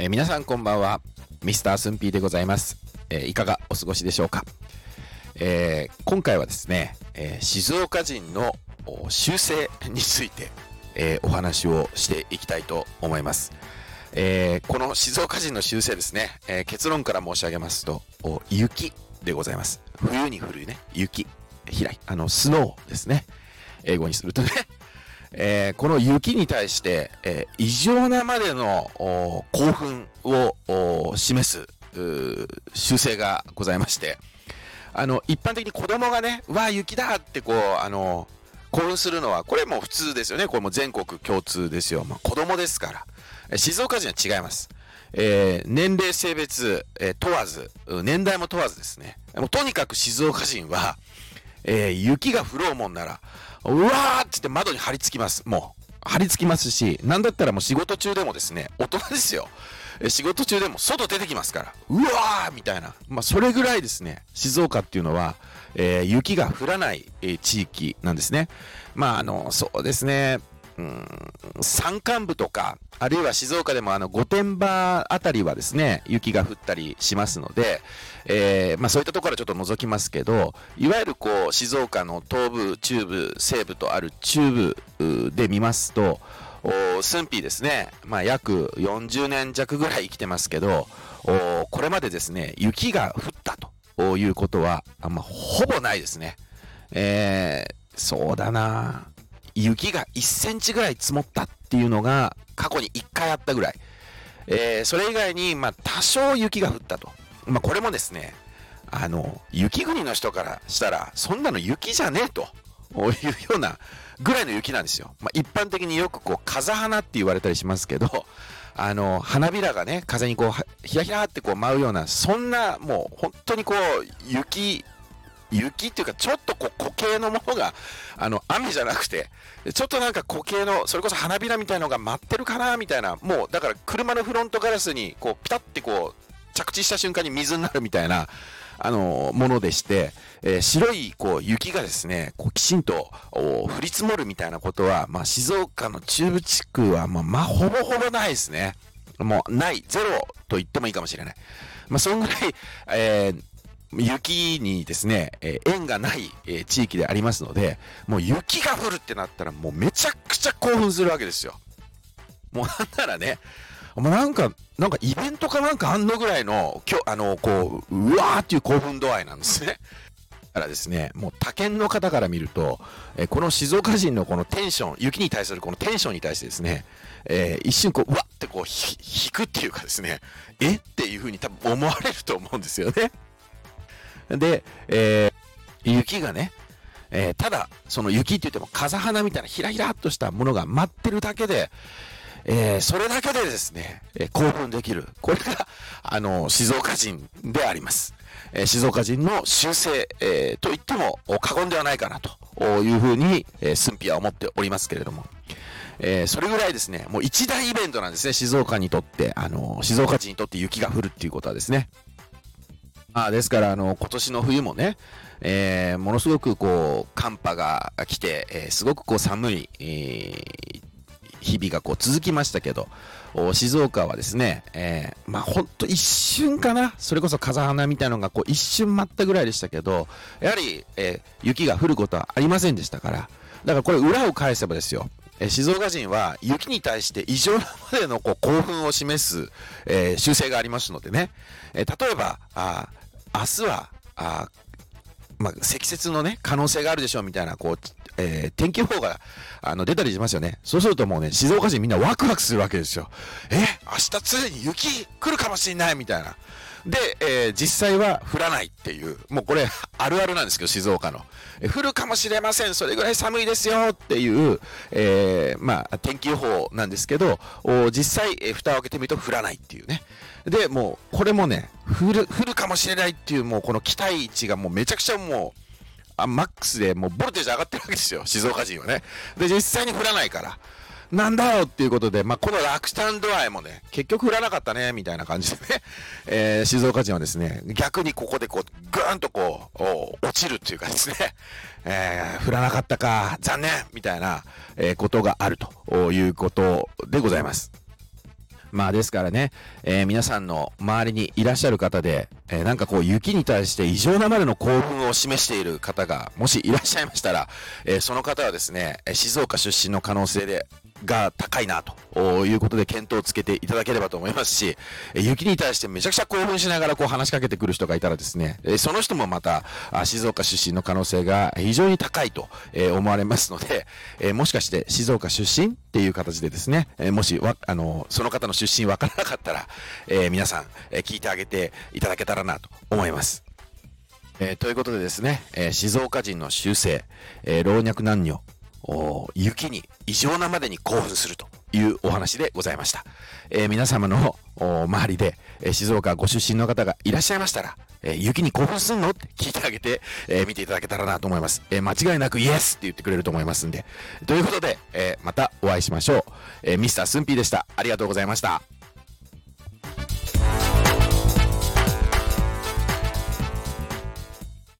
えー皆さんこんばんは。ミスタースンピーでございます。えーいかがお過ごしでしょうか、えー今回はですね、え静岡人のお習性について、えお話をしていきたいと思います。えこの静岡人の習性ですね、え結論から申し上げますと、雪でございます。冬に降るね、雪。平。あの、スノーですね。英語にするとね。えーこの雪に対して、えー異常なまでの興奮を示す習性がございまして、あの、一般的に子供がね、わあ、雪だってこう、あの、興奮するのは、これも普通ですよね。これも全国共通ですよ。まあ、子供ですから。静岡人は違います。えー年齢、性別、えー問わず、年代も問わずですね。もうとにかく静岡人は、えー雪が降ろうもんなら、うわーっつって窓に張り付きます。もう。張り付きますし、なんだったらもう仕事中でもですね、大人ですよ。仕事中でも外出てきますから、うわーみたいな。まあ、それぐらいですね、静岡っていうのは、えー雪が降らない、えー地域なんですね。まあ、あの、そうですね、うん山間部とか、あるいは静岡でもあの御殿場あたりはですね、雪が降ったりしますので、えーまあそういったところはちょっと覗きますけど、いわゆるこう、静岡の東部、中部、西部とある中部で見ますと、お駿府ですね、まあ約40年弱ぐらい生きてますけど、おこれまでですね、雪が降ったということは、あま、ほぼないですね。えーそうだな雪が1センチぐらい積もったっていうのが過去に1回あったぐらい。えーそれ以外に、まあ、多少雪が降ったと。まあ、これもですね、あの、雪国の人からしたら、そんなの雪じゃねえと。いうようなぐらいの雪なんですよ。まあ、一般的によくこう、風花って言われたりしますけど、あの、花びらがね、風にこう、ひらひらってこう舞うような、そんな、もう本当にこう、雪、雪っていうか、ちょっとこう固形のものが、あの、雨じゃなくて、ちょっとなんか固形の、それこそ花びらみたいのが舞ってるかな、みたいな、もう、だから車のフロントガラスに、こう、ピタってこう、着地した瞬間に水になるみたいな、あの、ものでして、えー白い、こう、雪がですね、こう、きちんと、降り積もるみたいなことは、まあ、静岡の中部地区は、まあ、まあ、ほぼほぼないですね。もう、ない、ゼロと言ってもいいかもしれない。まあ、そんぐらい、えー雪にですね、えー縁がない、えー地域でありますので、もう雪が降るってなったらもうめちゃくちゃ興奮するわけですよ。もうなんならね、もうなんか、なんかイベントかなんかあんのぐらいの、きょあの、こう、うわーっていう興奮度合いなんですね。だからですね、もう他県の方から見ると、えーこの静岡人のこのテンション、雪に対するこのテンションに対してですね、えー一瞬こう、うわってこう、引くっていうかですね、え？っていうふうに多分思われると思うんですよね。で、えー雪がね、えーただ、その雪って言っても風花みたいなひらひらっとしたものが舞ってるだけで、えーそれだけでですね、えー興奮できる。これが、あの、静岡人であります。えー静岡人の習性、えと言っても過言ではないかなというふうに、えー、駿府は思っておりますけれども。えそれぐらいですね、もう一大イベントなんですね、静岡にとって、あの、静岡人にとって雪が降るっていうことはですね。まあ、ですから、あの、今年の冬もね、えーものすごくこう、寒波が来て、えーすごくこう寒い、えー日々がこう続きましたけど、静岡はですね、えーまあほんと一瞬かな、それこそ風花みたいなのがこう一瞬舞ったぐらいでしたけど、やはり、えー雪が降ることはありませんでしたから、だからこれ裏を返せばですよ、え静岡人は雪に対して異常なまでのこう興奮を示す、えー習性がありますのでね、えー例えば、あ明日は、あまあ、積雪のね、可能性があるでしょうみたいな、こう、えー天気予報が、あの、出たりしますよね。そうするともうね、静岡人みんなワクワクするわけですよ。え、明日ついに雪来るかもしれないみたいな。で、えー実際は降らないっていう、もうこれ、あるあるなんですけど、静岡の。え降るかもしれません。それぐらい寒いですよっていう、えーまあ、天気予報なんですけど、お実際、えー蓋を開けてみると降らないっていうね。で、もう、これもね、降る、降るかもしれないっていう、もうこの期待値がもうめちゃくちゃもう、あマックスでもうボルテージ上がってるわけですよ、静岡人はね。で、実際に降らないから。なんだよっていうことで、まあ、この落胆度合いもね、結局降らなかったね、みたいな感じでね、えー静岡人はですね、逆にここでこう、ぐーんとこう、落ちるっていうかですね、えー降らなかったか、残念みたいな、えーことがあるということでございます。まあですからね、えー、皆さんの周りにいらっしゃる方で、えー、なんかこう雪に対して異常なまでの興奮を示している方がもしいらっしゃいましたら、えー、その方はですね、静岡出身の可能性でが高いなということで検討をつけていただければと思いますし、雪に対してめちゃくちゃ興奮しながらこう話しかけてくる人がいたらですね、その人もまた静岡出身の可能性が非常に高いと思われますので、もしかして静岡出身っていう形でですね、もしわあのその方の出身わからなかったら、え皆さん、え聞いてあげていただけたらなと思います。えー、ということでですね、えー、静岡人の習性、えー、老若男女、雪に異常なまでに興奮するというお話でございました。えー、皆様の周りで、えー、静岡ご出身の方がいらっしゃいましたら、えー、雪に興奮すんの？って聞いてあげて、え見ていただけたらなと思います。え間違いなくイエスって言ってくれると思いますんで。ということで、えまたお会いしましょう。えミスタースンピーでした。ありがとうございました。